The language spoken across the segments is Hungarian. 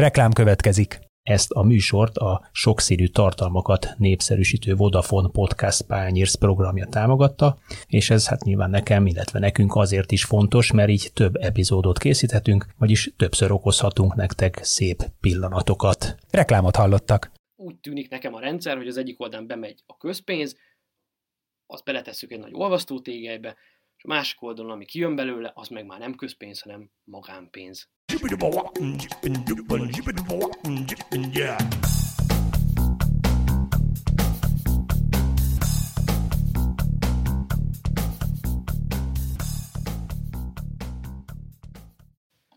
Reklám következik. Ezt a műsort a sokszínű tartalmakat népszerűsítő Vodafone Podcast Pányérsz programja támogatta, és ez hát nyilván nekem, illetve nekünk azért is fontos, mert így több epizódot készíthetünk, vagyis többször okozhatunk nektek szép pillanatokat. Reklámot hallottak. Úgy tűnik nekem a rendszer, hogy az egyik oldalon bemegy a közpénz, azt beletesszük egy nagy olvasztótégelybe, és a másik oldalon, ami kijön belőle, az meg már nem közpénz, hanem magánpénz.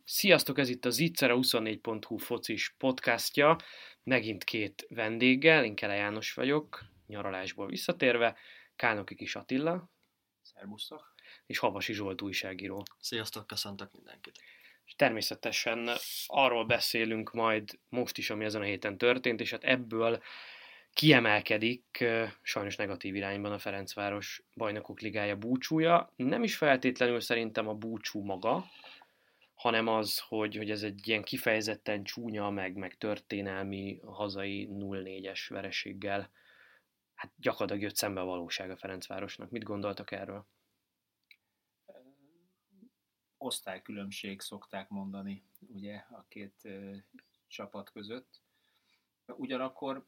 Sziasztok, ez itt a Zitzera24.hu focis podcastja, megint két vendéggel, én Kele János vagyok, nyaralásból visszatérve, Kálnoki Kis Attila. Szerbusztok. És Havasi Zsolt újságíró. Sziasztok, köszöntök mindenkit. És természetesen arról beszélünk majd most is, ami ezen a héten történt, és hát ebből kiemelkedik sajnos negatív irányban a Ferencváros bajnokok ligája búcsúja. Nem is feltétlenül szerintem a búcsú maga, hanem az, hogy, hogy ez egy ilyen kifejezetten csúnya, meg, meg történelmi hazai 0-4-es vereséggel hát gyakorlatilag jött szembe a valóság a Ferencvárosnak. Mit gondoltak erről? Osztálykülönbség szokták mondani, ugye, a két csapat között. Ugyanakkor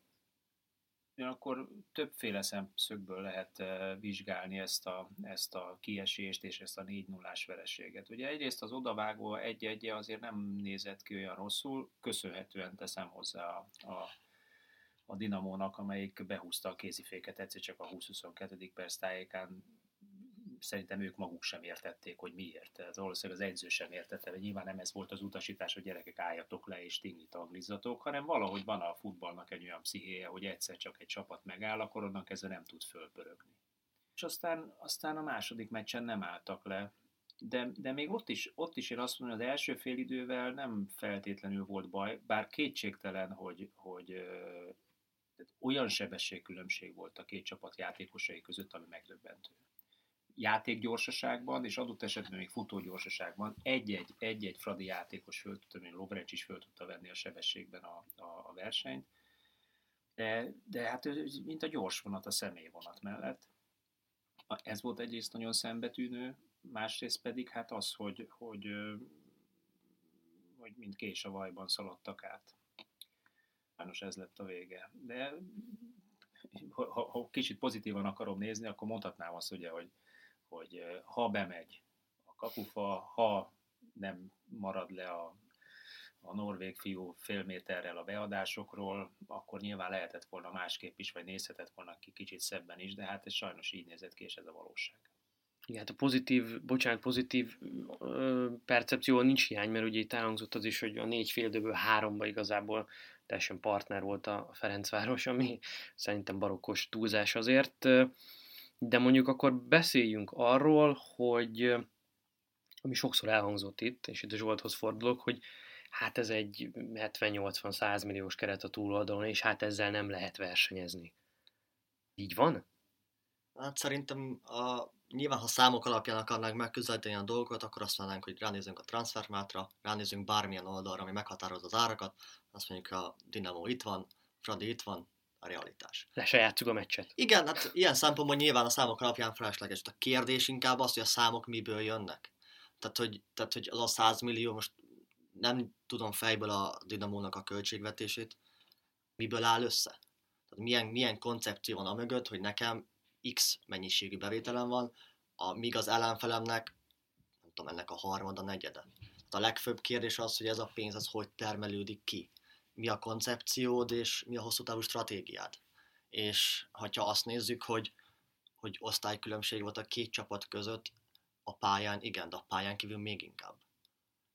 Ugyanakkor többféle szemszögből lehet vizsgálni ezt a, ezt a kiesést és ezt a 4 0 vereséget. Ugye egyrészt az odavágó egy-egy azért nem nézett ki olyan rosszul, köszönhetően teszem hozzá a, a a Dinamónak, amelyik behúzta a kéziféket egyszer csak a 20-22. perc tájékán. Szerintem ők maguk sem értették, hogy miért. Tehát valószínűleg az edző sem értette, hogy nyilván nem ez volt az utasítás, hogy gyerekek álljatok le és tingit anglizzatok, hanem valahogy van a futballnak egy olyan pszichéje, hogy egyszer csak egy csapat megáll, akkor onnan kezdve nem tud fölpörögni. És aztán, aztán a második meccsen nem álltak le, de, de még ott is, ott is én azt mondom, az első fél idővel nem feltétlenül volt baj, bár kétségtelen, hogy, hogy tehát olyan sebességkülönbség volt a két csapat játékosai között, ami megdöbbentő. Játékgyorsaságban és adott esetben még futógyorsaságban egy-egy, egy-egy Fradi játékos föl tudta, mint is föl tudta venni a sebességben a, a, a versenyt. De, de hát mint a gyors vonat a személyvonat mellett. Ez volt egyrészt nagyon szembetűnő, másrészt pedig hát az, hogy, hogy, hogy mint kés a vajban szaladtak át. Sajnos ez lett a vége. De ha, ha kicsit pozitívan akarom nézni, akkor mondhatnám azt ugye, hogy, hogy ha bemegy a kapufa, ha nem marad le a, a norvég fiú fél méterrel a beadásokról, akkor nyilván lehetett volna másképp is, vagy nézhetett volna ki kicsit szebben is, de hát ez sajnos így nézett ki, és ez a valóság. Igen, hát a pozitív, bocsánat, pozitív ö, percepció nincs hiány, mert ugye itt elhangzott az is, hogy a négy féldőből háromba igazából teljesen partner volt a Ferencváros, ami szerintem barokkos túlzás azért. De mondjuk akkor beszéljünk arról, hogy ami sokszor elhangzott itt, és itt a Zsolthoz fordulok, hogy hát ez egy 70-80-100 milliós keret a túloldalon, és hát ezzel nem lehet versenyezni. Így van? Hát szerintem a, nyilván, ha számok alapján akarnánk megközelíteni a dolgokat, akkor azt mondanánk, hogy ránézünk a transfermátra, ránézünk bármilyen oldalra, ami meghatározza az árakat, azt mondjuk a Dinamo itt van, Fradi itt van, a realitás. Le se játsszuk a meccset. Igen, hát ilyen szempontból nyilván a számok alapján felesleges. A kérdés inkább az, hogy a számok miből jönnek. Tehát, hogy, tehát, hogy az a 100 millió, most nem tudom fejből a Dinamónak a költségvetését, miből áll össze. Tehát milyen, milyen koncepció van a mögött, hogy nekem X mennyiségű bevételem van, a, míg az ellenfelemnek, nem tudom, ennek a harmada, negyede. Tehát a legfőbb kérdés az, hogy ez a pénz az hogy termelődik ki. Mi a koncepciód és mi a hosszú távú stratégiád. És ha azt nézzük, hogy, hogy osztálykülönbség volt a két csapat között, a pályán igen, de a pályán kívül még inkább.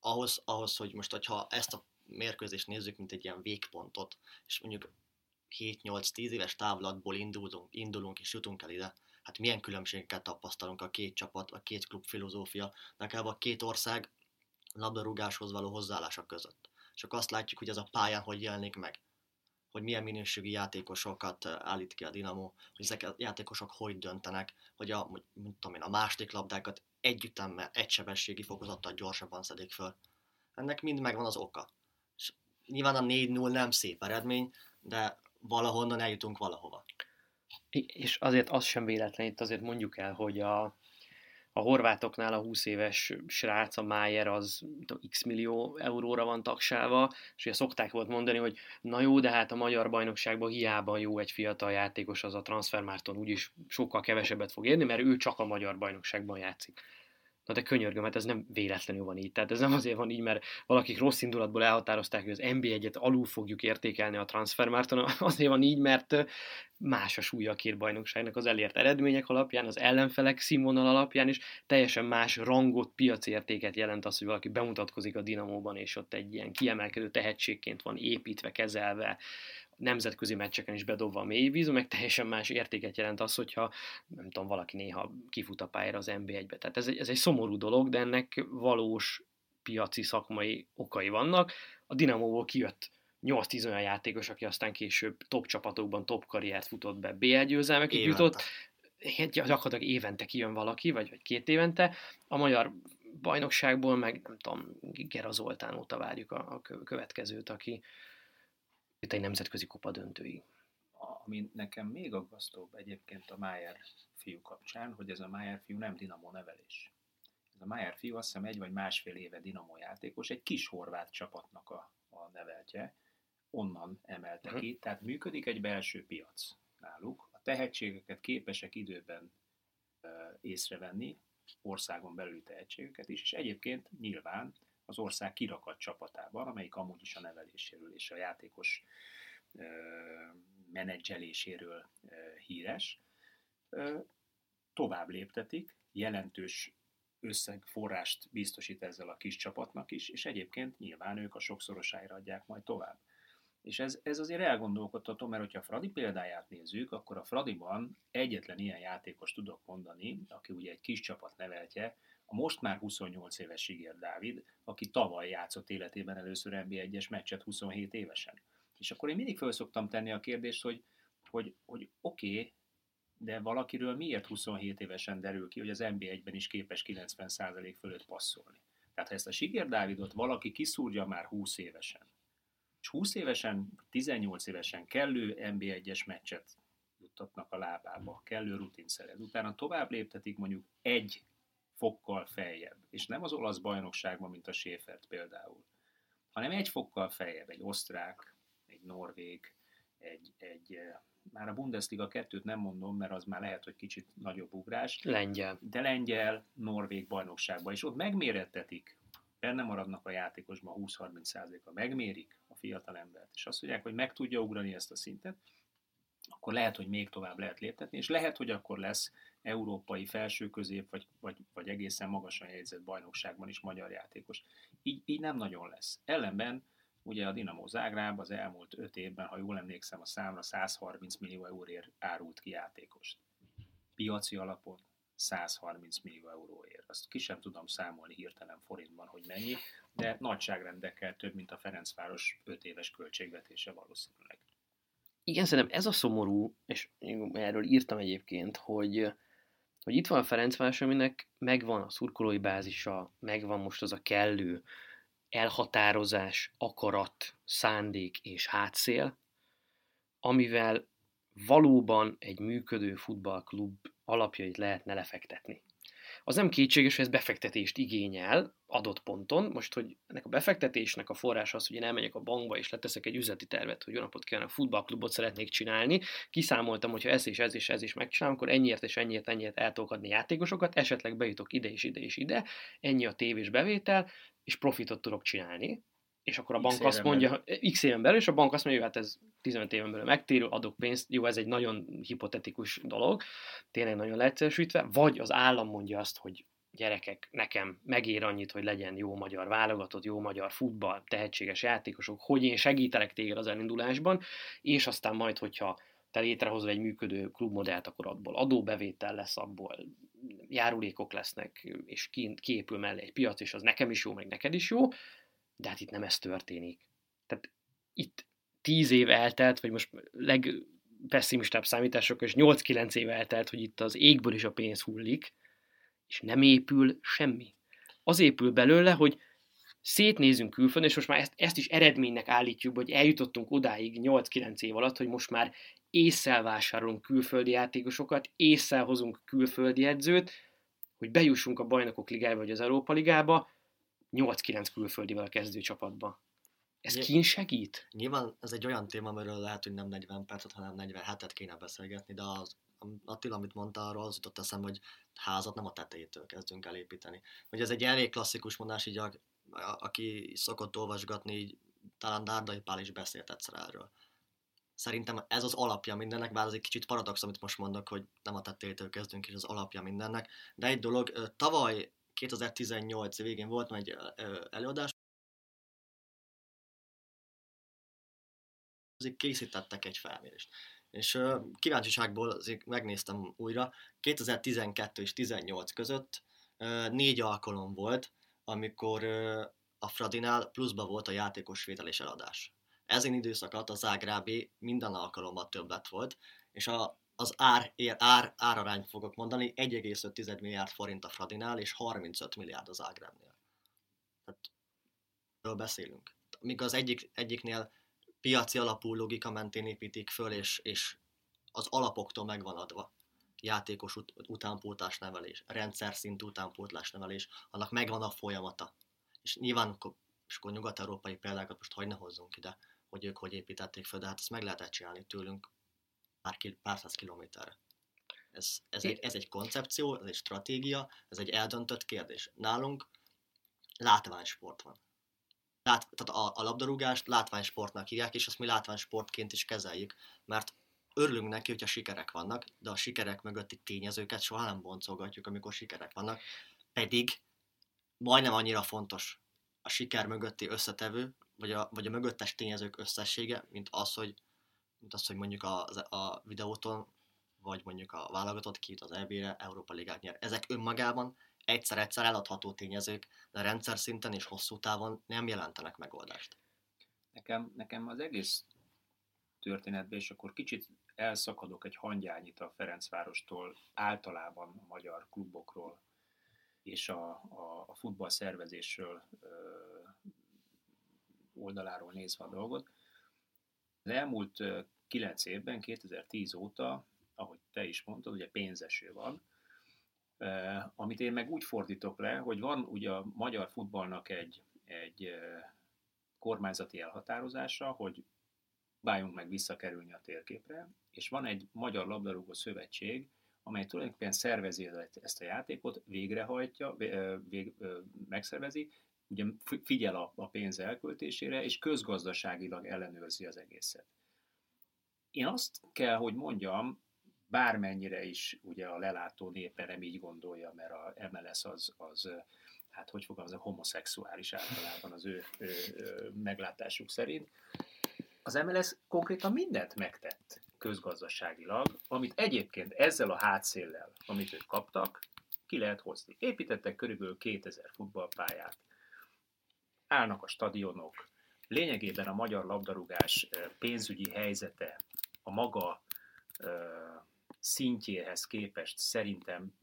Ahhoz, ahhoz hogy most, hogyha ezt a mérkőzést nézzük, mint egy ilyen végpontot, és mondjuk 7-8-10 éves távlatból indulunk, indulunk és jutunk el ide, hát milyen különbségeket tapasztalunk a két csapat, a két klub filozófia, nekem a két ország labdarúgáshoz való hozzáállása között. Csak azt látjuk, hogy ez a pályán hogy jelenik meg, hogy milyen minőségű játékosokat állít ki a Dinamo, hogy ezek a játékosok hogy döntenek, hogy a, hogy, tudom én, a második labdákat együttemmel, egysebességi fokozattal gyorsabban szedik föl. Ennek mind megvan az oka nyilván a 4-0 nem szép eredmény, de valahonnan eljutunk valahova. És azért az sem véletlen, itt azért mondjuk el, hogy a, a horvátoknál a 20 éves srác, a Májer, az x millió euróra van tagsálva, és ugye szokták volt mondani, hogy na jó, de hát a magyar bajnokságban hiába jó egy fiatal játékos, az a transfermárton úgyis sokkal kevesebbet fog érni, mert ő csak a magyar bajnokságban játszik. Na de könyörgöm, hát ez nem véletlenül van így. Tehát ez nem azért van így, mert valakik rossz indulatból elhatározták, hogy az NB1-et alul fogjuk értékelni a transfermárton, azért van így, mert más a súlya a két bajnokságnak az elért eredmények alapján, az ellenfelek színvonal alapján is, teljesen más rangot, piacértéket jelent az, hogy valaki bemutatkozik a Dinamóban, és ott egy ilyen kiemelkedő tehetségként van építve, kezelve, nemzetközi meccseken is bedobva a mélyvíz, meg teljesen más értéket jelent az, hogyha nem tudom, valaki néha kifut a pályára az NB1-be. Tehát ez egy, ez egy szomorú dolog, de ennek valós piaci szakmai okai vannak. A Dinamóból kijött 8-10 olyan játékos, aki aztán később top csapatokban top karriert futott be, BL győzelmekig jutott, gyakorlatilag évente kijön valaki, vagy, vagy két évente. A magyar bajnokságból meg nem tudom, Gera Zoltán óta várjuk a, a következőt, aki, itt egy nemzetközi kupa döntői. Ami nekem még aggasztóbb egyébként a Májer fiú kapcsán, hogy ez a Májer fiú nem Dinamo nevelés. Ez a Májer fiú azt hiszem egy vagy másfél éve Dinamo játékos, egy kis horvát csapatnak a, a neveltje, onnan emelte ki, uh-huh. tehát működik egy belső piac náluk, a tehetségeket képesek időben észrevenni, országon belüli tehetségeket is, és egyébként nyilván az ország kirakat csapatában, amelyik amúgy is a neveléséről és a játékos menedzseléséről híres, tovább léptetik, jelentős összegforrást biztosít ezzel a kis csapatnak is, és egyébként nyilván ők a sokszorosára adják majd tovább. És ez, ez azért elgondolkodható, mert hogyha a Fradi példáját nézzük, akkor a Fradiban egyetlen ilyen játékos tudok mondani, aki ugye egy kis csapat neveltje, a most már 28 éves Sigér Dávid, aki tavaly játszott életében először NB1-es meccset 27 évesen. És akkor én mindig föl szoktam tenni a kérdést, hogy, hogy, hogy oké, okay, de valakiről miért 27 évesen derül ki, hogy az NB1-ben is képes 90% fölött passzolni. Tehát ha ezt a Sigér Dávidot valaki kiszúrja már 20 évesen, és 20 évesen, 18 évesen kellő NB1-es meccset juttatnak a lábába, kellő rutin szeret. Utána tovább léptetik mondjuk egy fokkal feljebb. És nem az olasz bajnokságban, mint a Schäfert például, hanem egy fokkal feljebb, egy osztrák, egy norvég, egy, egy eh, már a Bundesliga kettőt nem mondom, mert az már lehet, hogy kicsit nagyobb ugrás. Lengyel. De lengyel, norvég bajnokságban, és ott megmérettetik, benne maradnak a játékosban 20-30%-a, megmérik a fiatal embert, és azt mondják, hogy meg tudja ugrani ezt a szintet, akkor lehet, hogy még tovább lehet léptetni, és lehet, hogy akkor lesz európai felső közép, vagy, vagy, vagy egészen magasan jegyzett bajnokságban is magyar játékos. Így, így nem nagyon lesz. Ellenben ugye a Dinamo Zágráb az elmúlt öt évben, ha jól emlékszem a számra, 130 millió euróért árult ki játékost. Piaci alapon 130 millió euróért. Azt ki sem tudom számolni hirtelen forintban, hogy mennyi, de nagyságrendekkel több, mint a Ferencváros 5 éves költségvetése valószínűleg. Igen, szerintem ez a szomorú, és erről írtam egyébként, hogy hogy itt van Ferencváros, aminek megvan a szurkolói bázisa, megvan most az a kellő elhatározás, akarat, szándék és hátszél, amivel valóban egy működő futballklub alapjait lehetne lefektetni. Az nem kétséges, hogy ez befektetést igényel adott ponton. Most, hogy ennek a befektetésnek a forrás az, hogy én elmegyek a bankba és leteszek egy üzleti tervet, hogy jó napot kívánok, futballklubot szeretnék csinálni. Kiszámoltam, hogy ha ez és ez és ez is megcsinálom, akkor ennyiért és ennyiért, ennyiért el tudok adni játékosokat, esetleg bejutok ide és ide és ide, ennyi a tévés bevétel, és profitot tudok csinálni. És akkor a bank azt mondja, x éven belül, és a bank azt mondja, hogy hát ez 15 éven belül megtérül, adok pénzt, jó, ez egy nagyon hipotetikus dolog, tényleg nagyon leegyszerűsítve, vagy az állam mondja azt, hogy gyerekek, nekem megér annyit, hogy legyen jó magyar válogatott, jó magyar futball, tehetséges játékosok, hogy én segítelek téged az elindulásban, és aztán majd, hogyha te létrehozol egy működő klubmodellt, akkor abból adóbevétel lesz, abból járulékok lesznek, és kiépül mellé egy piac, és az nekem is jó, meg neked is jó, de hát itt nem ez történik. Tehát itt tíz év eltelt, vagy most legpesszimistább számítások, és 8-9 év eltelt, hogy itt az égből is a pénz hullik, és nem épül semmi. Az épül belőle, hogy szétnézünk külföldön, és most már ezt, ezt is eredménynek állítjuk, hogy eljutottunk odáig 8-9 év alatt, hogy most már észszel vásárolunk külföldi játékosokat, észszel hozunk külföldi edzőt, hogy bejussunk a bajnokok ligába vagy az Európa ligába, 8-9 külföldivel a kezdő csapatba. Ez Ugye- kín segít? Nyilván ez egy olyan téma, amiről lehet, hogy nem 40 percet, hanem 47-et kéne beszélgetni, de az, Attila, amit mondta, arról az jutott eszembe, hogy házat nem a tetejétől kezdünk el építeni. Ugye ez egy elég klasszikus mondás, így a, a, aki szokott olvasgatni, így talán Dárdai Pál is beszélt egyszer erről. Szerintem ez az alapja mindennek, bár ez egy kicsit paradox, amit most mondok, hogy nem a tetejétől kezdünk, és az alapja mindennek. De egy dolog, tavaly 2018 végén volt egy előadás, készítettek egy felmérést. És kíváncsiságból azért megnéztem újra, 2012 és 18 között négy alkalom volt, amikor a Fradinál pluszba volt a játékos vétel és eladás. Ezen időszak alatt a Zágrábi minden alkalommal többlet volt, és a, az ár, ér, ár, árarányt fogok mondani, 1,5 milliárd forint a Fradinál, és 35 milliárd az Zágrábnél. Tehát erről beszélünk. Míg az egyik, egyiknél piaci alapú logika mentén építik föl, és, és az alapoktól megvan adva játékos ut- utánpótlás nevelés, rendszer szintű utánpótlás nevelés, annak megvan a folyamata. És nyilván és akkor nyugat-európai példákat most hogy ne hozzunk ide, hogy ők hogy építették föl, de hát ezt meg lehetett csinálni tőlünk pár, pár száz kilométerre. Ez, ez, egy, ez egy koncepció, ez egy stratégia, ez egy eldöntött kérdés. Nálunk látványsport van. Lát, tehát a, a labdarúgást látványsportnak hívják, és azt mi látványsportként is kezeljük, mert örülünk neki, hogyha sikerek vannak, de a sikerek mögötti tényezőket soha nem boncolgatjuk, amikor sikerek vannak, pedig majdnem annyira fontos a siker mögötti összetevő, vagy a, vagy a mögöttes tényezők összessége, mint az, hogy, mint az, hogy mondjuk a, a videóton, vagy mondjuk a válogatott két az EB-re Európa Ligát nyer. Ezek önmagában egyszer-egyszer eladható tényezők, de rendszer szinten és hosszú távon nem jelentenek megoldást. Nekem, nekem az egész történetben, és akkor kicsit elszakadok egy hangyányit a Ferencvárostól, általában a magyar klubokról és a, a, a futball szervezésről oldaláról nézve a dolgot. Az elmúlt kilenc évben, 2010 óta, ahogy te is mondtad, ugye pénzeső van, amit én meg úgy fordítok le, hogy van ugye a magyar futballnak egy, egy kormányzati elhatározása, hogy próbáljunk meg visszakerülni a térképre, és van egy Magyar Labdarúgó Szövetség, amely tulajdonképpen szervezi ezt a játékot, végrehajtja, vég, megszervezi, ugye figyel a, a pénz elköltésére, és közgazdaságilag ellenőrzi az egészet. Én azt kell, hogy mondjam, bármennyire is ugye a lelátó népe nem így gondolja, mert a MLS az, az hát hogy fogalmazok, homoszexuális általában az ő, ő, ő meglátásuk szerint. Az MLS konkrétan mindent megtett közgazdaságilag, amit egyébként ezzel a hátszéllel, amit ők kaptak, ki lehet hozni. Építettek körülbelül 2000 futballpályát, állnak a stadionok, lényegében a magyar labdarúgás pénzügyi helyzete a maga szintjéhez képest szerintem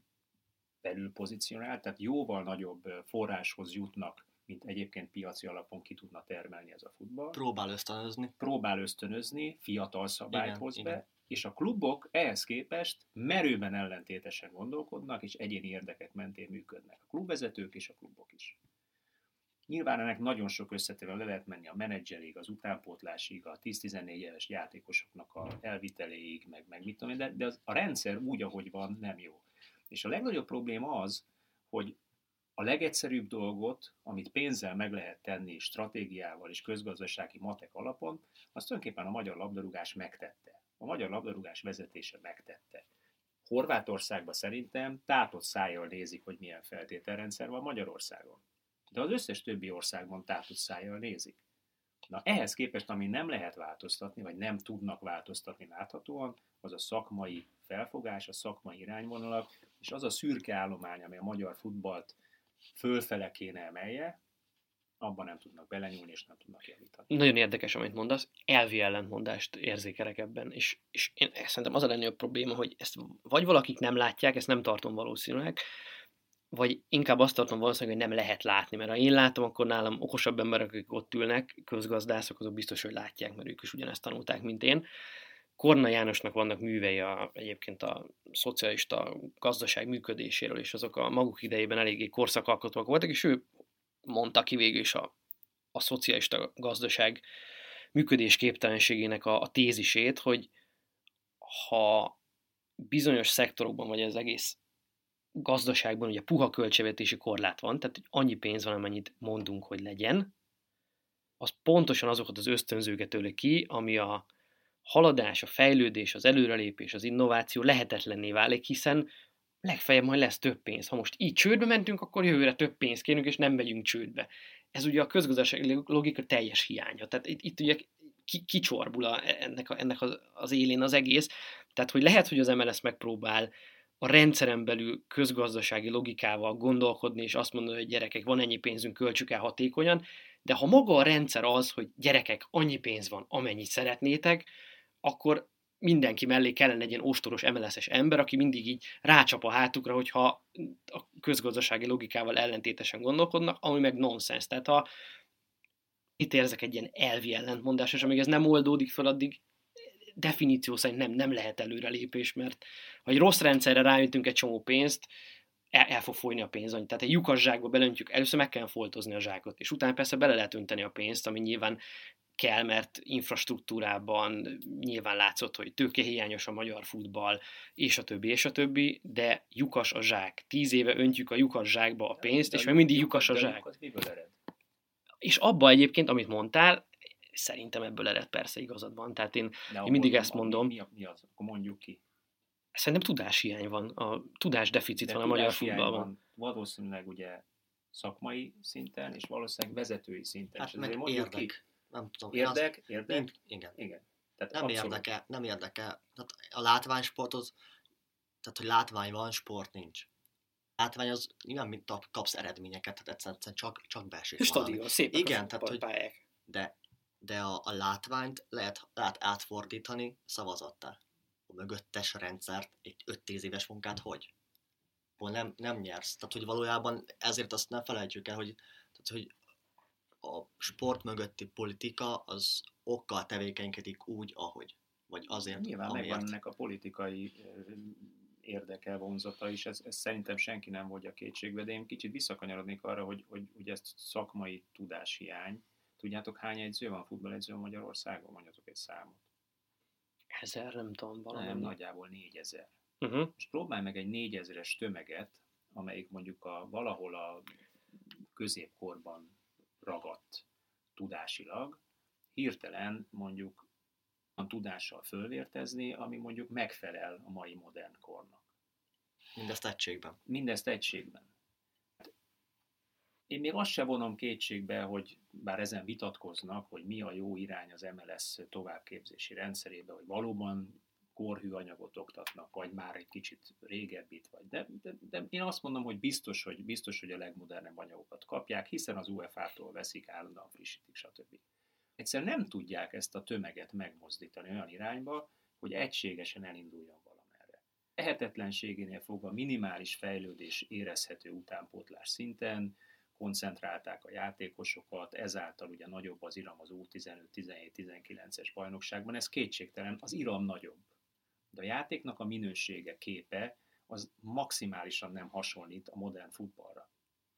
belül pozícionált, tehát jóval nagyobb forráshoz jutnak, mint egyébként piaci alapon ki tudna termelni ez a futball. Próbál ösztönözni. Próbál ösztönözni, fiatal szabályt igen, hoz igen. be, és a klubok ehhez képest merőben ellentétesen gondolkodnak, és egyéni érdekek mentén működnek. A klubvezetők és a klubok is. Nyilván ennek nagyon sok összetevő le lehet menni a menedzserig, az utánpótlásig, a 10-14 éves játékosoknak a elviteléig, meg, meg mit tudom én, de, de az, a rendszer úgy, ahogy van, nem jó. És a legnagyobb probléma az, hogy a legegyszerűbb dolgot, amit pénzzel meg lehet tenni, stratégiával és közgazdasági matek alapon, azt tulajdonképpen a magyar labdarúgás megtette. A magyar labdarúgás vezetése megtette. Horvátországban szerintem tátott szájjal nézik, hogy milyen feltételrendszer van Magyarországon. De az összes többi országban tátott szájjal nézik. Na ehhez képest, ami nem lehet változtatni, vagy nem tudnak változtatni láthatóan, az a szakmai felfogás, a szakmai irányvonalak, és az a szürke állomány, ami a magyar futballt fölfele kéne emelje, abban nem tudnak belenyúlni, és nem tudnak javítani. Nagyon érdekes, amit mondasz. Elvi ellentmondást érzékelek ebben, és, és én szerintem az a legnagyobb probléma, hogy ezt vagy valakik nem látják, ezt nem tartom valószínűleg, vagy inkább azt tartom valószínűleg, hogy nem lehet látni, mert ha én látom, akkor nálam okosabb emberek, akik ott ülnek, közgazdászok, azok biztos, hogy látják, mert ők is ugyanezt tanulták, mint én. Korna Jánosnak vannak művei a, egyébként a szocialista gazdaság működéséről, és azok a maguk idejében eléggé korszakalkotóak voltak, és ő mondta ki végül is a, a szocialista gazdaság működés képtelenségének a, a tézisét, hogy ha bizonyos szektorokban, vagy az egész gazdaságban ugye puha költségvetési korlát van, tehát annyi pénz van, amennyit mondunk, hogy legyen, az pontosan azokat az ösztönzőket öli ki, ami a haladás, a fejlődés, az előrelépés, az innováció lehetetlenné válik, hiszen legfeljebb majd lesz több pénz. Ha most így csődbe mentünk, akkor jövőre több pénzt kérünk, és nem megyünk csődbe. Ez ugye a közgazdasági logika teljes hiánya. Tehát itt, itt ugye kicsorbul a, ennek, a, ennek az, az élén az egész. Tehát, hogy lehet, hogy az MLS megpróbál a rendszeren belül közgazdasági logikával gondolkodni, és azt mondani, hogy gyerekek, van ennyi pénzünk, költsük el hatékonyan, de ha maga a rendszer az, hogy gyerekek, annyi pénz van, amennyit szeretnétek, akkor mindenki mellé kellene egy ilyen ostoros MLS-es ember, aki mindig így rácsap a hátukra, hogyha a közgazdasági logikával ellentétesen gondolkodnak, ami meg nonsens. Tehát ha itt érzek egy ilyen elvi ellentmondás, és amíg ez nem oldódik fel, addig definíció szerint nem, nem lehet előrelépés, mert ha egy rossz rendszerre rájöttünk egy csomó pénzt, el, el fog folyni a pénz. Tehát egy lyukas zsákba belöntjük, először meg kell foltozni a zsákot, és utána persze bele lehet önteni a pénzt, ami nyilván kell, mert infrastruktúrában nyilván látszott, hogy tőkehiányos a magyar futball, és a többi, és a többi, de lyukas a zsák. Tíz éve öntjük a lyukas zsákba a pénzt, és még mindig lyukas a zsák. És abba egyébként, amit mondtál, szerintem ebből ered persze igazad van. Tehát én, én mindig ezt mondom. Mi, mi az? Akkor mondjuk ki. Szerintem tudáshiány van, a tudásdeficit De van a magyar futballban. Van. Valószínűleg ugye szakmai szinten, és valószínűleg vezetői szinten. Hát meg érdek. Ki. Nem tudom. Érdek? Az... Érdek? Nincs, igen. igen. Tehát nem abszolút. érdekel, nem érdekel. Tehát a látványsport az, tehát hogy látvány van, sport nincs. Látvány az nyilván mint kapsz eredményeket, tehát egyszerűen csak, csak beesik Stadion, szép Igen, tehát hogy, de de a, a látványt lehet, lehet átfordítani szavazattá. A mögöttes rendszert, egy 5-10 éves munkát hogy? Hol nem, nem nyersz. Tehát, hogy valójában ezért azt nem felejtjük el, hogy, tehát, hogy a sport mögötti politika az okkal tevékenykedik úgy, ahogy. Vagy azért, Nyilván amiért. megvan ennek a politikai érdeke, vonzata is, ez, ez szerintem senki nem a kétségbe, de én kicsit visszakanyarodnék arra, hogy, hogy ugye ezt szakmai tudáshiány, Tudjátok, hány edző van, futballedző Magyarországon? Mondjatok egy számot. Ezer, nem tudom, valami. Nem, nagyjából négyezer. Uh-huh. Most próbálj meg egy négyezeres tömeget, amelyik mondjuk a, valahol a középkorban ragadt tudásilag, hirtelen mondjuk a tudással fölvértezni, ami mondjuk megfelel a mai modern kornak. Mindezt egységben. Mindezt egységben. Én még azt se vonom kétségbe, hogy bár ezen vitatkoznak, hogy mi a jó irány az MLS továbbképzési rendszerébe, hogy valóban korhű anyagot oktatnak, vagy már egy kicsit régebbit, vagy de, de, de én azt mondom, hogy biztos, hogy biztos, hogy a legmodernebb anyagokat kapják, hiszen az UEFA-tól veszik, állandóan frissítik, stb. Egyszerűen nem tudják ezt a tömeget megmozdítani olyan irányba, hogy egységesen elinduljon valamerre. Ehetetlenségénél fogva minimális fejlődés érezhető utánpótlás szinten, koncentrálták a játékosokat, ezáltal ugye nagyobb az iram az U15, 17, 19-es bajnokságban, ez kétségtelen, az iram nagyobb. De a játéknak a minősége, képe, az maximálisan nem hasonlít a modern futballra.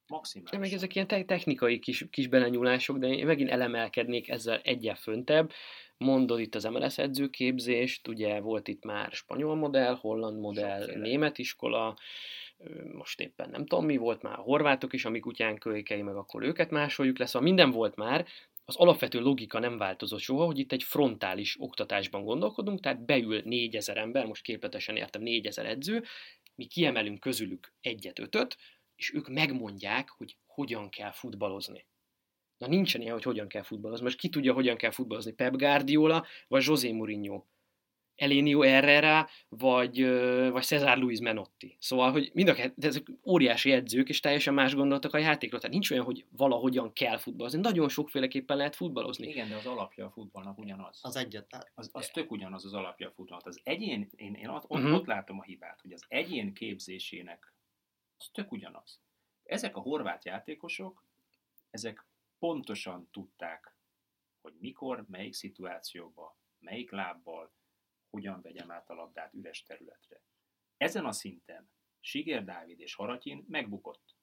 Maximálisan. Meg ezek ilyen technikai kis, kis belenyúlások, de én megint elemelkednék ezzel egyen föntebb. Mondod itt az MLS edzőképzést, ugye volt itt már spanyol modell, holland modell, Sokféle. német iskola, most éppen nem tudom mi, volt már a horvátok is, amik kutyán kölykei, meg akkor őket másoljuk lesz, szóval minden volt már, az alapvető logika nem változott soha, hogy itt egy frontális oktatásban gondolkodunk, tehát beül négyezer ember, most képletesen értem négyezer edző, mi kiemelünk közülük egyet-ötöt, és ők megmondják, hogy hogyan kell futballozni. Na nincsen ilyen, hogy hogyan kell futballozni. Most ki tudja, hogyan kell futballozni? Pep Guardiola vagy José Mourinho? Elenio Herrera, vagy, vagy Cesar Luis Menotti. Szóval, hogy mind a kettő, ezek óriási edzők, és teljesen más gondoltak a játékról. Tehát nincs olyan, hogy valahogyan kell futballozni. Nagyon sokféleképpen lehet futballozni. Igen, de az alapja a futballnak ugyanaz. Az egyet. Az, az tök ugyanaz az alapja a futballnak. Az egyén, én, én ott, uh-huh. ott látom a hibát, hogy az egyén képzésének az tök ugyanaz. Ezek a horvát játékosok, ezek pontosan tudták, hogy mikor, melyik szituációban, melyik lábbal, hogyan vegyem át a labdát üres területre. Ezen a szinten Siger Dávid és Haratyin megbukott.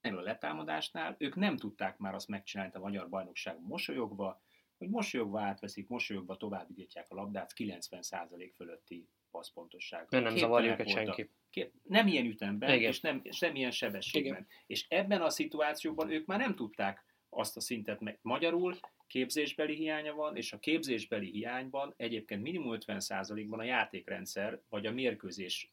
Erről a letámadásnál ők nem tudták már azt megcsinálni a magyar bajnokság mosolyogva, hogy mosolyogva átveszik, mosolyogva továbbítják a labdát 90% fölötti passzpontossággal. Mert nem zavarja őket senki. Két, nem ilyen ütemben, Igen. és nem, és nem ilyen sebességben. Igen. És ebben a szituációban ők már nem tudták azt a szintet meg. Magyarul képzésbeli hiánya van, és a képzésbeli hiányban egyébként minimum 50%-ban a játékrendszer vagy a mérkőzés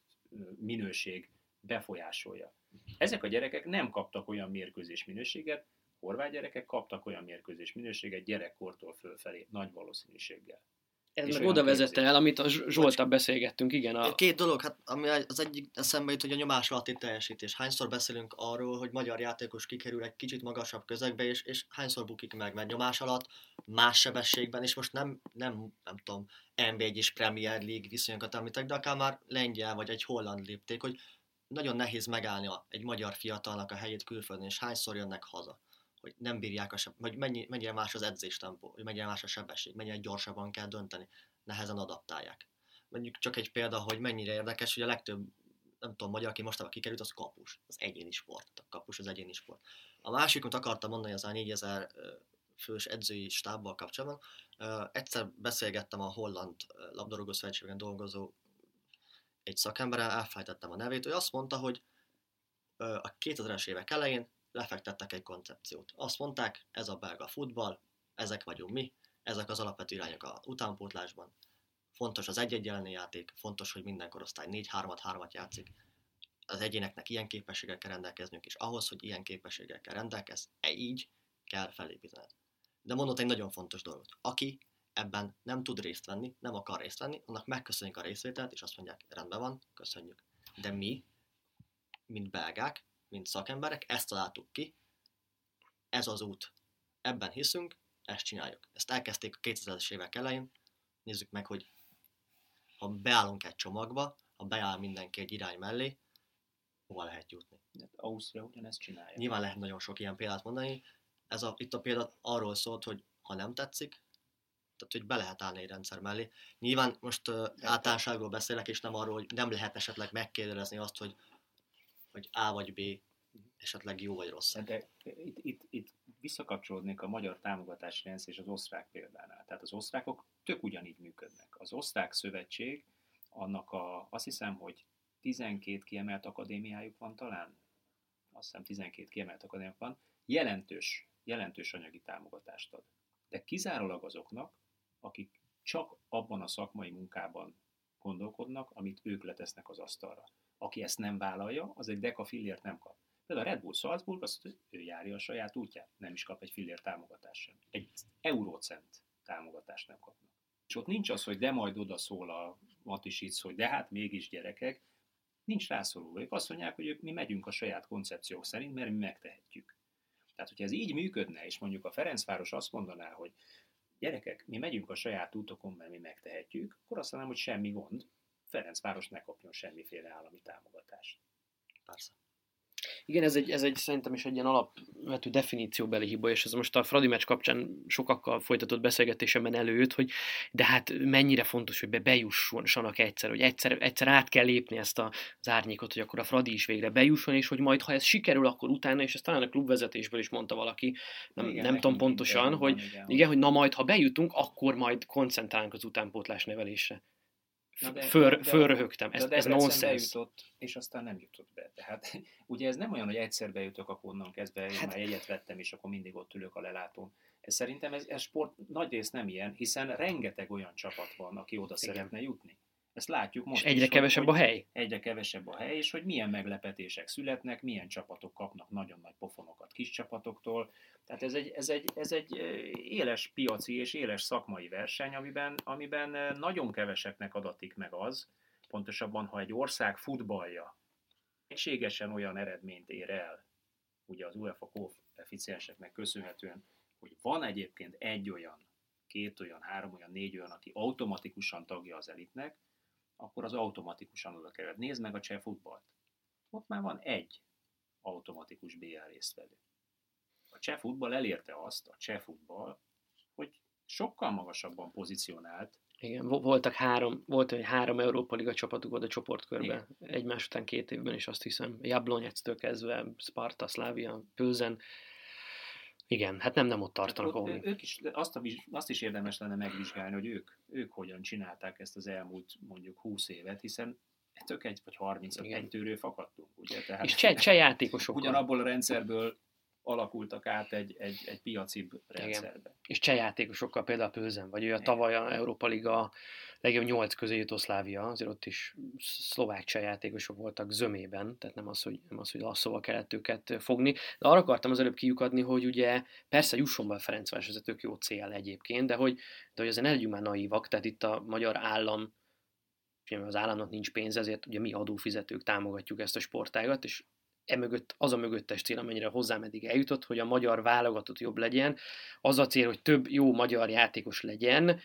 minőség befolyásolja. Ezek a gyerekek nem kaptak olyan mérkőzés minőséget, horvát gyerekek kaptak olyan mérkőzés minőséget gyerekkortól fölfelé, nagy valószínűséggel. Ez És meg oda vezette képzés. el, amit a Zs- Zsoltal beszélgettünk, igen. A, Két dolog, hát ami az egyik eszembe jut, hogy a nyomás alatti teljesítés. Hányszor beszélünk arról, hogy magyar játékos kikerül egy kicsit magasabb közegbe, és, és hányszor bukik meg, mert nyomás alatt más sebességben, és most nem, nem, nem tudom, NB1 és Premier League viszonyokat említek, de akár már lengyel vagy egy holland lépték, hogy nagyon nehéz megállni a- egy magyar fiatalnak a helyét külföldön, és hányszor jönnek haza hogy nem bírják a seb- vagy mennyi, mennyire más az edzéstempó, hogy mennyire más a sebesség, mennyire gyorsabban kell dönteni, nehezen adaptálják. Mondjuk csak egy példa, hogy mennyire érdekes, hogy a legtöbb, nem tudom, magyar, aki mostában kikerült, az kapus, az egyéni sport, a kapus az egyéni sport. A másik, amit akartam mondani, az a 4000 ö, fős edzői stábbal kapcsolatban. Egyszer beszélgettem a holland labdarúgó szövetségben dolgozó egy szakemberrel, elfelejtettem a nevét, ő azt mondta, hogy a 2000-es évek elején lefektettek egy koncepciót. Azt mondták, ez a belga futball, ezek vagyunk mi, ezek az alapvető irányok a utánpótlásban. Fontos az egy-egy játék, fontos, hogy minden korosztály 4-3-3-at játszik. Az egyéneknek ilyen képességgel kell rendelkeznünk, és ahhoz, hogy ilyen képességgel kell rendelkezz, e így kell felépítened. De mondott egy nagyon fontos dolgot. Aki ebben nem tud részt venni, nem akar részt venni, annak megköszönjük a részvételt, és azt mondják, rendben van, köszönjük. De mi, mint belgák, mint szakemberek, ezt találtuk ki, ez az út. Ebben hiszünk, ezt csináljuk. Ezt elkezdték a 2000-es évek elején, nézzük meg, hogy ha beállunk egy csomagba, ha beáll mindenki egy irány mellé, hova lehet jutni. De Ausztria ugyanezt csinálja. Nyilván lehet nagyon sok ilyen példát mondani. Ez a, itt a példa arról szólt, hogy ha nem tetszik, tehát hogy be lehet állni egy rendszer mellé. Nyilván most uh, általánosságról beszélek, és nem arról, hogy nem lehet esetleg megkérdezni azt, hogy, hogy A vagy B esetleg jó vagy rossz. De itt, itt, itt visszakapcsolódnék a magyar támogatási rendszer és az osztrák példánál. Tehát az osztrákok tök ugyanígy működnek. Az osztrák szövetség, annak a, azt hiszem, hogy 12 kiemelt akadémiájuk van talán, azt hiszem 12 kiemelt akadémiájuk van, jelentős, jelentős anyagi támogatást ad. De kizárólag azoknak, akik csak abban a szakmai munkában gondolkodnak, amit ők letesznek az asztalra. Aki ezt nem vállalja, az egy deka fillért nem kap. Például a Red Bull Salzburg azt, ő járja a saját útját, nem is kap egy fillér támogatást sem. Egy eurócent támogatást nem kapnak. És ott nincs az, hogy de majd oda szól a Matisic, hogy de hát mégis gyerekek, nincs rászorulva. Ők azt mondják, hogy ők, mi megyünk a saját koncepciók szerint, mert mi megtehetjük. Tehát, hogyha ez így működne, és mondjuk a Ferencváros azt mondaná, hogy gyerekek, mi megyünk a saját útokon, mert mi megtehetjük, akkor azt mondanám, hogy semmi gond, Ferencváros ne kapjon semmiféle állami támogatást. Persze. Igen, ez egy, ez egy szerintem is egy ilyen alapvető definícióbeli hiba, és ez most a Fradi meccs kapcsán sokakkal folytatott beszélgetésemben előjött, hogy de hát mennyire fontos, hogy be bejussanak egyszer, hogy egyszer, egyszer át kell lépni ezt a, az árnyékot, hogy akkor a Fradi is végre bejusson, és hogy majd ha ez sikerül, akkor utána, és ezt talán a klubvezetésből is mondta valaki, nem, Igen, nem tudom pontosan, interjúban, hogy igen, igen, hogy na majd, ha bejutunk, akkor majd koncentrálunk az utánpótlás nevelésre. De- Föl, de- fölröhögtem, ez, De ez nonsens. bejutott, és aztán nem jutott be. Tehát ugye ez nem olyan, hogy egyszer bejutok, akkor onnan kezdve, én Hát- már jegyet vettem, és akkor mindig ott ülök a lelátón. Ez szerintem ez, ez sport nagyrészt nem ilyen, hiszen rengeteg olyan csapat van, aki oda Igen. szeretne jutni. Ezt látjuk most És egyre is, hogy- kevesebb a hogy hely. Egyre kevesebb a hely, és hogy milyen meglepetések születnek, milyen csapatok kapnak nagyon nagy pofonokat kis csapatoktól. Tehát ez egy, ez egy, ez egy éles piaci és éles szakmai verseny, amiben, amiben nagyon keveseknek adatik meg az, pontosabban, ha egy ország futballja egységesen olyan eredményt ér el, ugye az UEFA koeficienseknek köszönhetően, hogy van egyébként egy olyan, két olyan, három olyan, négy olyan, aki automatikusan tagja az elitnek, akkor az automatikusan oda kerül. Nézd meg a cseh futballt. Ott már van egy, automatikus BL résztvevő. A cseh futball elérte azt, a cseh futball, hogy sokkal magasabban pozícionált. Igen, voltak három, volt egy három Európa Liga csapatuk volt a csoportkörben, Igen. egymás után két évben is azt hiszem, Jablonec-től kezdve, Sparta, Slavia, Pőzen, igen, hát nem, nem ott tartanak, hát ott, Ők is, azt, a, azt is érdemes lenne megvizsgálni, hogy ők, ők hogyan csinálták ezt az elmúlt mondjuk 20 évet, hiszen tök egy vagy 30 egy tőről fakadtunk, ugye? Tehát és cseh, cseh játékosok. Ugyanabból a rendszerből alakultak át egy, egy, egy piacibb rendszerbe. Igen. És cseh játékosokkal például Pőzen, vagy ő a tavaly a Európa Liga legjobb nyolc közé Jugoszlávia, azért ott is szlovák játékosok voltak zömében, tehát nem az, hogy, nem az, hogy lasszóval kellett őket fogni. De arra akartam az előbb kiukadni, hogy ugye persze jusson be a Ferencváros, ez tök jó cél egyébként, de hogy, de hogy azért ne legyünk már naívak, tehát itt a magyar állam az államnak nincs pénz, ezért ugye mi adófizetők támogatjuk ezt a sportágat, és emögött az a mögöttes cél, amennyire hozzám eddig eljutott, hogy a magyar válogatott jobb legyen, az a cél, hogy több jó magyar játékos legyen,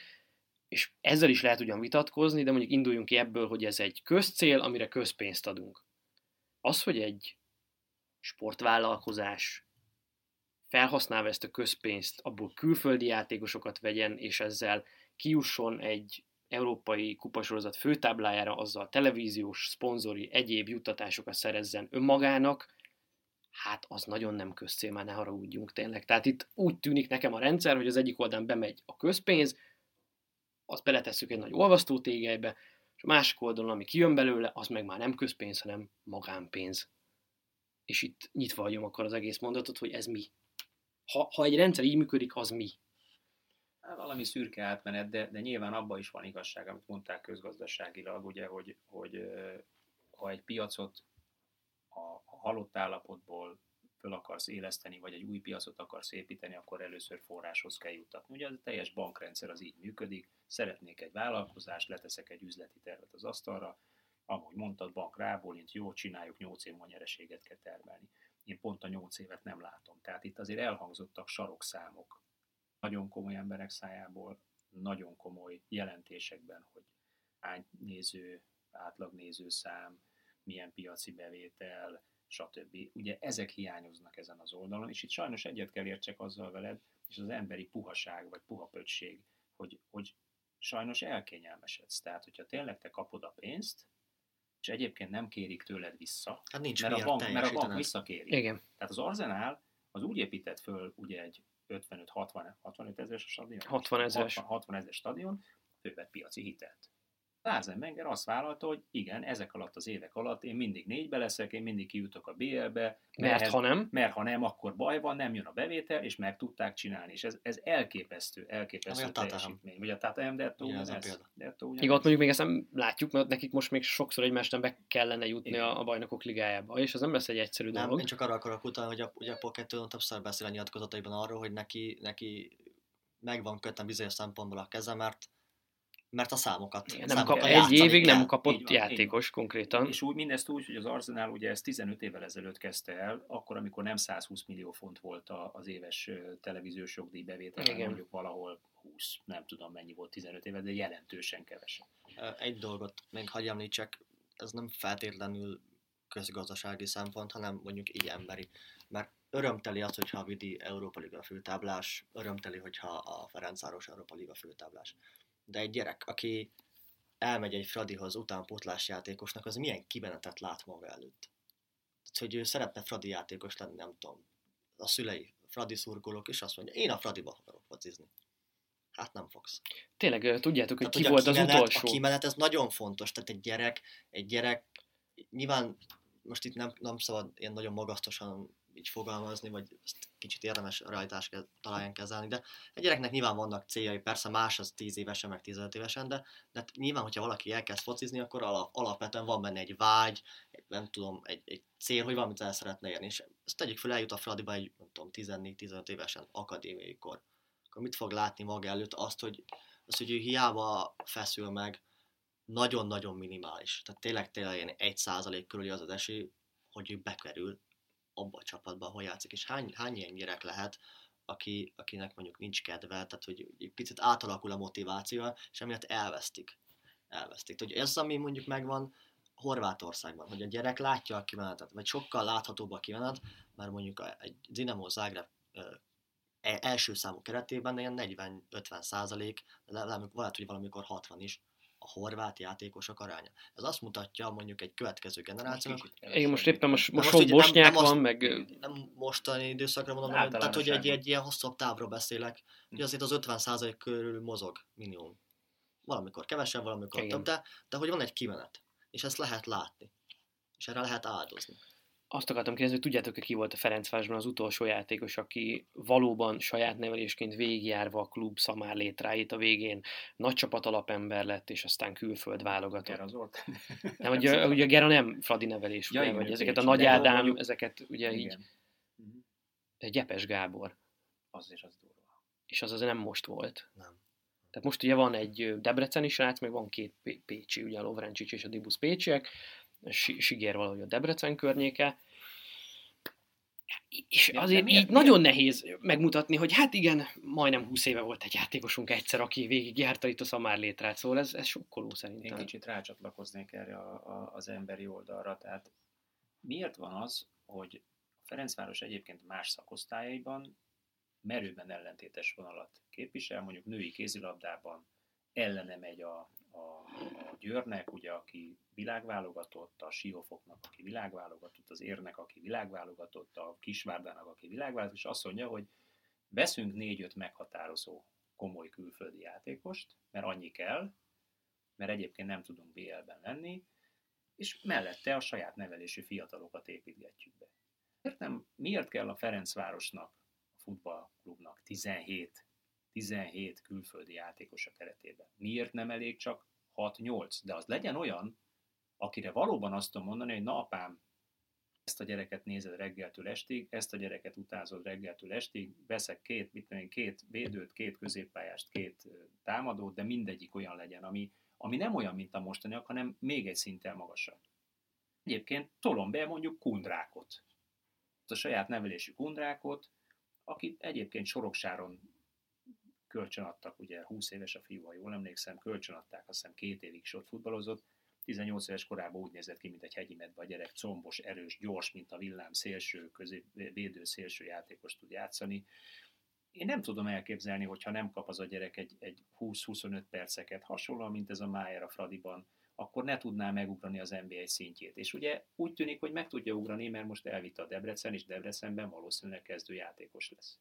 és ezzel is lehet ugyan vitatkozni, de mondjuk induljunk ki ebből, hogy ez egy közcél, amire közpénzt adunk. Az, hogy egy sportvállalkozás felhasználva ezt a közpénzt, abból külföldi játékosokat vegyen, és ezzel kiusson egy európai kupasorozat főtáblájára, azzal televíziós, szponzori, egyéb juttatásokat szerezzen önmagának, hát az nagyon nem közcél, már ne haragudjunk tényleg. Tehát itt úgy tűnik nekem a rendszer, hogy az egyik oldalon bemegy a közpénz, azt beletesszük egy nagy olvasztótégelybe, és a másik oldalon, ami kijön belőle, az meg már nem közpénz, hanem magánpénz. És itt nyitva hagyom akkor az egész mondatot, hogy ez mi. Ha, ha egy rendszer így működik, az mi? Hát valami szürke átmenet, de, de nyilván abban is van igazság, amit mondták közgazdaságilag, ugye, hogy, hogy ha egy piacot a halott állapotból föl akarsz éleszteni, vagy egy új piacot akarsz építeni, akkor először forráshoz kell juttatni. Ugye a teljes bankrendszer az így működik, szeretnék egy vállalkozást, leteszek egy üzleti tervet az asztalra, ahogy mondtad, bank rábólint, jó, csináljuk, 8 év nyereséget kell termelni. Én pont a 8 évet nem látom. Tehát itt azért elhangzottak sarokszámok, nagyon komoly emberek szájából, nagyon komoly jelentésekben, hogy hány néző, átlagnéző szám, milyen piaci bevétel, stb. Ugye ezek hiányoznak ezen az oldalon, és itt sajnos egyet kell értsek azzal veled, és az emberi puhaság, vagy puha pöcsség, hogy, hogy sajnos elkényelmesedsz. Tehát, hogyha tényleg te kapod a pénzt, és egyébként nem kérik tőled vissza, hát nincs mert, a bank, mert a bank visszakéri. Igen. Tehát az Arzenál az úgy épített föl ugye egy 55-60 65 ezeres stadion? 60 ezeres. 60, 60 ezeres stadion, fővett piaci hitelt. Lárzen Menger azt vállalta, hogy igen, ezek alatt az évek alatt én mindig négybe leszek, én mindig kijutok a BL-be. Mert ehhez, ha nem? Mert ha nem, akkor baj van, nem jön a bevétel, és meg tudták csinálni. És ez, ez elképesztő, elképesztő a teljesítmény. Vagy a Tata M, Detto ugyanez. Detto ugyanez. Igen, ott mondjuk még ezt nem látjuk, mert nekik most még sokszor egymástán be kellene jutni igen. a, a bajnokok ligájába, és az nem lesz egy egyszerű nem, dolog. Én csak arra akarok utalni, hogy a, ugye a Pocket többször beszél a nyilatkozataiban arról, hogy neki, neki megvan köttem bizonyos szempontból a keze, mert mert a számokat. Igen, nem kap, egy évig kell. nem kapott van, játékos konkrétan. És úgy, mindezt úgy, hogy az Arsenal ugye ezt 15 évvel ezelőtt kezdte el, akkor, amikor nem 120 millió font volt az éves televíziós jogdíj bevétel, mondjuk valahol 20, nem tudom mennyi volt 15 éve, de jelentősen kevesebb. Egy dolgot még hagyj említsek, ez nem feltétlenül közgazdasági szempont, hanem mondjuk így emberi. Mert örömteli az, hogyha a Vidi Európa Liga főtáblás, örömteli, hogyha a Ferencváros Európa Liga főtáblás de egy gyerek, aki elmegy egy Fradihoz utánpótlás játékosnak, az milyen kimenetet lát maga előtt. Tehát, hogy ő szeretne Fradi játékos lenni, nem tudom. A szülei Fradi szurkolók, és azt mondja, én a Fradiba akarok focizni. Hát nem fogsz. Tényleg, tudjátok, hogy tehát, ki volt kimenet, az utolsó? A kimenet, ez nagyon fontos. Tehát egy gyerek, egy gyerek, nyilván most itt nem, nem szabad ilyen nagyon magasztosan így fogalmazni, vagy ezt kicsit érdemes realitás találjan kezelni, de egy gyereknek nyilván vannak céljai, persze más az 10 évesen, meg 15 évesen, de, de nyilván, hogyha valaki elkezd focizni, akkor alap, alapvetően van benne egy vágy, egy, nem tudom, egy, egy cél, hogy valamit el szeretne érni, és ezt tegyük fel, eljut a Fradiba egy, nem tudom, 14-15 évesen, akadémiai kor. Akkor mit fog látni maga előtt? Azt, hogy, azt, hogy ő hiába feszül meg, nagyon-nagyon minimális. Tehát tényleg tényleg ilyen 1% körüli az az esély, hogy ő bekerül abba a csapatban, ahol játszik, és hány, hány ilyen gyerek lehet, aki, akinek mondjuk nincs kedve, tehát hogy egy picit átalakul a motiváció, és emiatt elvesztik. Elvesztik. Hogy ez, ami mondjuk megvan, Horvátországban, hogy a gyerek látja a kimenetet, vagy sokkal láthatóbb a kimenet, mert mondjuk egy Dinamo Zagreb e, első számú keretében ilyen 40-50 százalék, lehet, hogy valamikor 60 is a horvát játékosok aránya. Ez azt mutatja mondjuk egy következő generációnak. Én most éppen most, most, most bosnyák nem, nem van, meg... Nem mostani időszakra mondom, hogy, tehát hogy egy, egy ilyen hosszabb távról beszélek, hogy azért az 50% körül mozog minimum. Valamikor kevesebb, valamikor Igen. több, de, de hogy van egy kimenet, és ezt lehet látni, és erre lehet áldozni. Azt akartam kérdezni, hogy tudjátok-e ki volt a Ferencvárosban az utolsó játékos, aki valóban saját nevelésként végigjárva a klub szamár létráit a végén nagy csapat alapember lett, és aztán külföld válogatott. Gera Zolt. Nem, ugye, ugye Gera nem Fradi nevelés, ja, ugye, vagy ezeket a Nagy Ádám, mondjuk... ezeket ugye igen. így... Uh-huh. Gyepes Gábor. Az is az durva. És az az nem most volt. Nem. Tehát most ugye van egy Debreceni srác, meg van két Pécsi, ugye a Lovrencsics és a Dibusz Pécsiek, Sigér valahogy a Debrecen környéke, és azért miért, így miért? nagyon nehéz megmutatni, hogy hát igen, majdnem 20 éve volt egy játékosunk egyszer, aki végig járta itt a szamár létrát, szóval ez, ez sokkoló szerintem. Én kicsit rácsatlakoznék erre a, a, az emberi oldalra, tehát miért van az, hogy Ferencváros egyébként más szakosztályaiban merőben ellentétes vonalat képvisel, mondjuk női kézilabdában ellene megy a, a, a Győrnek, ugye, aki világválogatott, a Siófoknak, aki világválogatott, az Érnek, aki világválogatott, a Kisvárdának, aki világválogatott, és azt mondja, hogy veszünk négy-öt meghatározó komoly külföldi játékost, mert annyi kell, mert egyébként nem tudunk BL-ben lenni, és mellette a saját nevelésű fiatalokat építgetjük be. Értem, miért kell a Ferencvárosnak, a futballklubnak 17 17 külföldi játékos a keretében. Miért nem elég csak 6-8? De az legyen olyan, akire valóban azt tudom mondani, hogy na apám, ezt a gyereket nézed reggeltől estig, ezt a gyereket utázod reggeltől estig, veszek két, mit tudom, két védőt, két középpályást, két támadót, de mindegyik olyan legyen, ami, ami nem olyan, mint a mostaniak, hanem még egy szinten magasabb. Egyébként tolom be mondjuk kundrákot. A saját nevelésű kundrákot, akit egyébként Soroksáron kölcsönadtak, ugye 20 éves a fiú, ha jól emlékszem, kölcsönadták, azt hiszem két évig is ott futballozott, 18 éves korában úgy nézett ki, mint egy hegyi medve a gyerek, combos, erős, gyors, mint a villám, szélső, közé, védő, szélső játékos tud játszani. Én nem tudom elképzelni, hogyha nem kap az a gyerek egy, egy 20-25 perceket, hasonlóan, mint ez a Májer a Fradiban, akkor ne tudná megugrani az NBA szintjét. És ugye úgy tűnik, hogy meg tudja ugrani, mert most elvitte a Debrecen, és Debrecenben valószínűleg kezdő játékos lesz.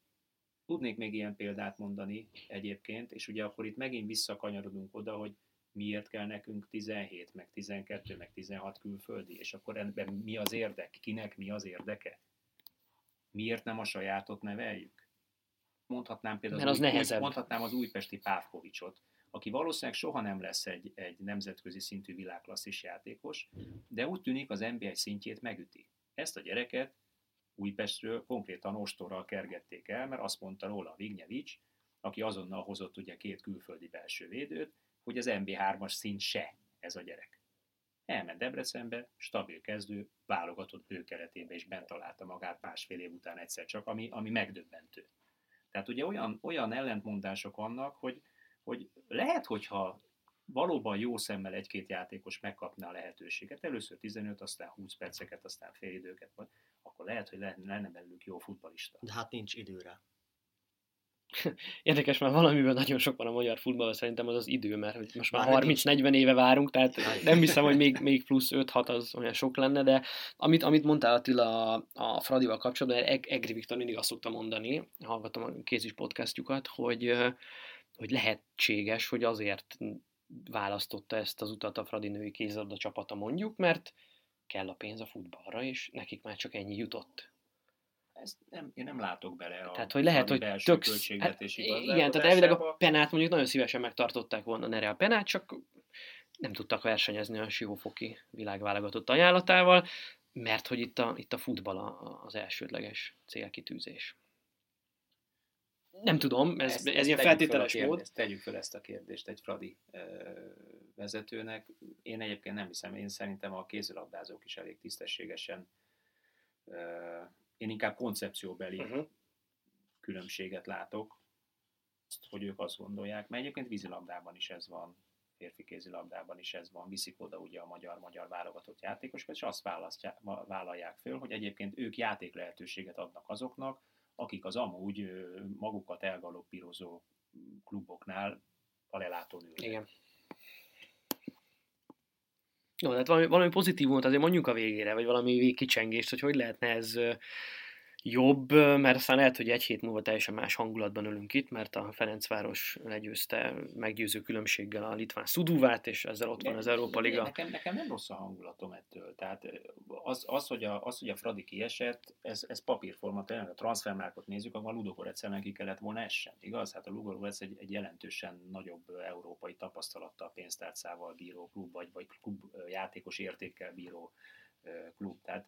Tudnék még ilyen példát mondani egyébként, és ugye akkor itt megint visszakanyarodunk oda, hogy miért kell nekünk 17, meg 12, meg 16 külföldi, és akkor ebben mi az érdek, kinek mi az érdeke? Miért nem a sajátot neveljük? Mondhatnám például Mert az, az nehezebb. mondhatnám az újpesti Pávkovicsot, aki valószínűleg soha nem lesz egy, egy nemzetközi szintű világklasszis játékos, de úgy tűnik az NBA szintjét megüti. Ezt a gyereket Újpestről konkrétan ostorral kergették el, mert azt mondta róla Vignyevics, aki azonnal hozott ugye két külföldi belső védőt, hogy az MB3-as szint se ez a gyerek. Elment Debrecenbe, stabil kezdő, válogatott bőkeretébe, és bent találta magát másfél év után egyszer csak, ami, ami megdöbbentő. Tehát ugye olyan, olyan ellentmondások vannak, hogy, hogy lehet, hogyha valóban jó szemmel egy-két játékos megkapná a lehetőséget, először 15, aztán 20 perceket, aztán fél időket, akkor lehet, hogy lenne, lenne belőlük jó futbalista. De hát nincs időre. Érdekes, mert valamiben nagyon sok van a magyar futballban, szerintem az az idő, mert hogy most már, már 30-40 éve várunk, tehát nem hiszem, hogy még, még plusz 5-6 az olyan sok lenne, de amit, amit mondtál Attila a, a Fradival kapcsolatban, Eg- Egri Viktor mindig azt szokta mondani, hallgatom a kézis podcastjukat, hogy, hogy lehetséges, hogy azért választotta ezt az utat a Fradi női kézilabda csapata mondjuk, mert kell a pénz a futballra, és nekik már csak ennyi jutott. Ezt nem, én nem látok bele a Tehát, hogy lehet, hogy tök... Hát, igen, tehát elvileg a penát mondjuk nagyon szívesen megtartották volna Nere a penát, csak nem tudtak versenyezni a Siófoki világválogatott ajánlatával, mert hogy itt a, itt a futball az elsődleges célkitűzés. Nem tudom, ez, ezt, ez ezt ilyen feltételes mód. Ezt tegyük fel ezt a kérdést egy Fradi vezetőnek. Én egyébként nem hiszem, én szerintem a kézilabdázók is elég tisztességesen én inkább koncepcióbeli uh-huh. különbséget látok, azt, hogy ők azt gondolják, mert egyébként vízilabdában is ez van. férfi kézilabdában is ez van, viszik oda ugye a magyar-magyar válogatott játékosokat, és azt vállalják föl, hogy egyébként ők játék lehetőséget adnak azoknak, akik az amúgy magukat elgaloppírozó kluboknál a lelátón ülnek. Igen. Jó, tehát valami, valami pozitívumot azért mondjuk a végére, vagy valami végkicsengést, hogy hogy lehetne ez jobb, mert aztán lehet, hogy egy hét múlva teljesen más hangulatban ülünk itt, mert a Ferencváros legyőzte meggyőző különbséggel a Litván Szuduvát, és ezzel ott van az Európa Liga. Nekem, nekem nem rossz a hangulatom ettől. Tehát az, az, hogy, a, az hogy a Fradi kiesett, ez, ez papírforma, tényleg a transfermárkot nézzük, akkor a Ludogoretszel ki kellett volna essen, igaz? Hát a Ludogorets egy, egy jelentősen nagyobb európai tapasztalattal, pénztárcával bíró klub, vagy, vagy klub játékos értékkel bíró klub. Tehát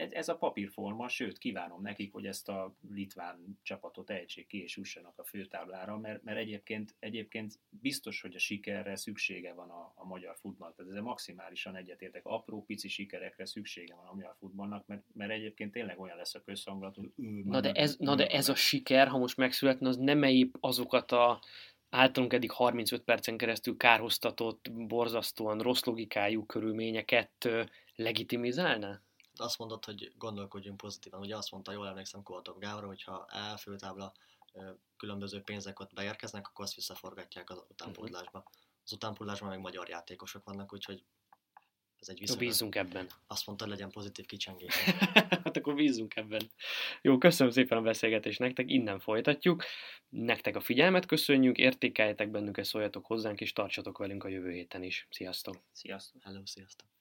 ez, ez a papírforma, sőt kívánom nekik, hogy ezt a litván csapatot ejtsék ki és ussanak a főtáblára, mert, mert egyébként, egyébként biztos, hogy a sikerre szüksége van a, a magyar futball. Tehát ezzel maximálisan egyetértek. Apró, pici sikerekre szüksége van a magyar futballnak, mert, mert egyébként tényleg olyan lesz a közhangulat, hogy na de, ez, na de ez a siker, ha most megszületne, az nem épp azokat a általunk eddig 35 percen keresztül kárhoztatott, borzasztóan rossz logikájú körülményeket legitimizálna? Azt mondod, hogy gondolkodjunk pozitívan. Ugye azt mondta, jól emlékszem Koltov Gábor, hogy ha elfőtábla különböző pénzek ott beérkeznek, akkor azt visszaforgatják az utánpótlásba. Az utánpótlásban meg magyar játékosok vannak, úgyhogy ez egy viszonylag... Bízunk ebben. Azt mondta, hogy legyen pozitív kicsengés. hát akkor bízunk ebben. Jó, köszönöm szépen a beszélgetést nektek, innen folytatjuk. Nektek a figyelmet köszönjük, értékeljetek bennünket, szóljatok hozzánk, és tartsatok velünk a jövő héten is. Sziasztok! Sziasztok! Hello, sziasztok!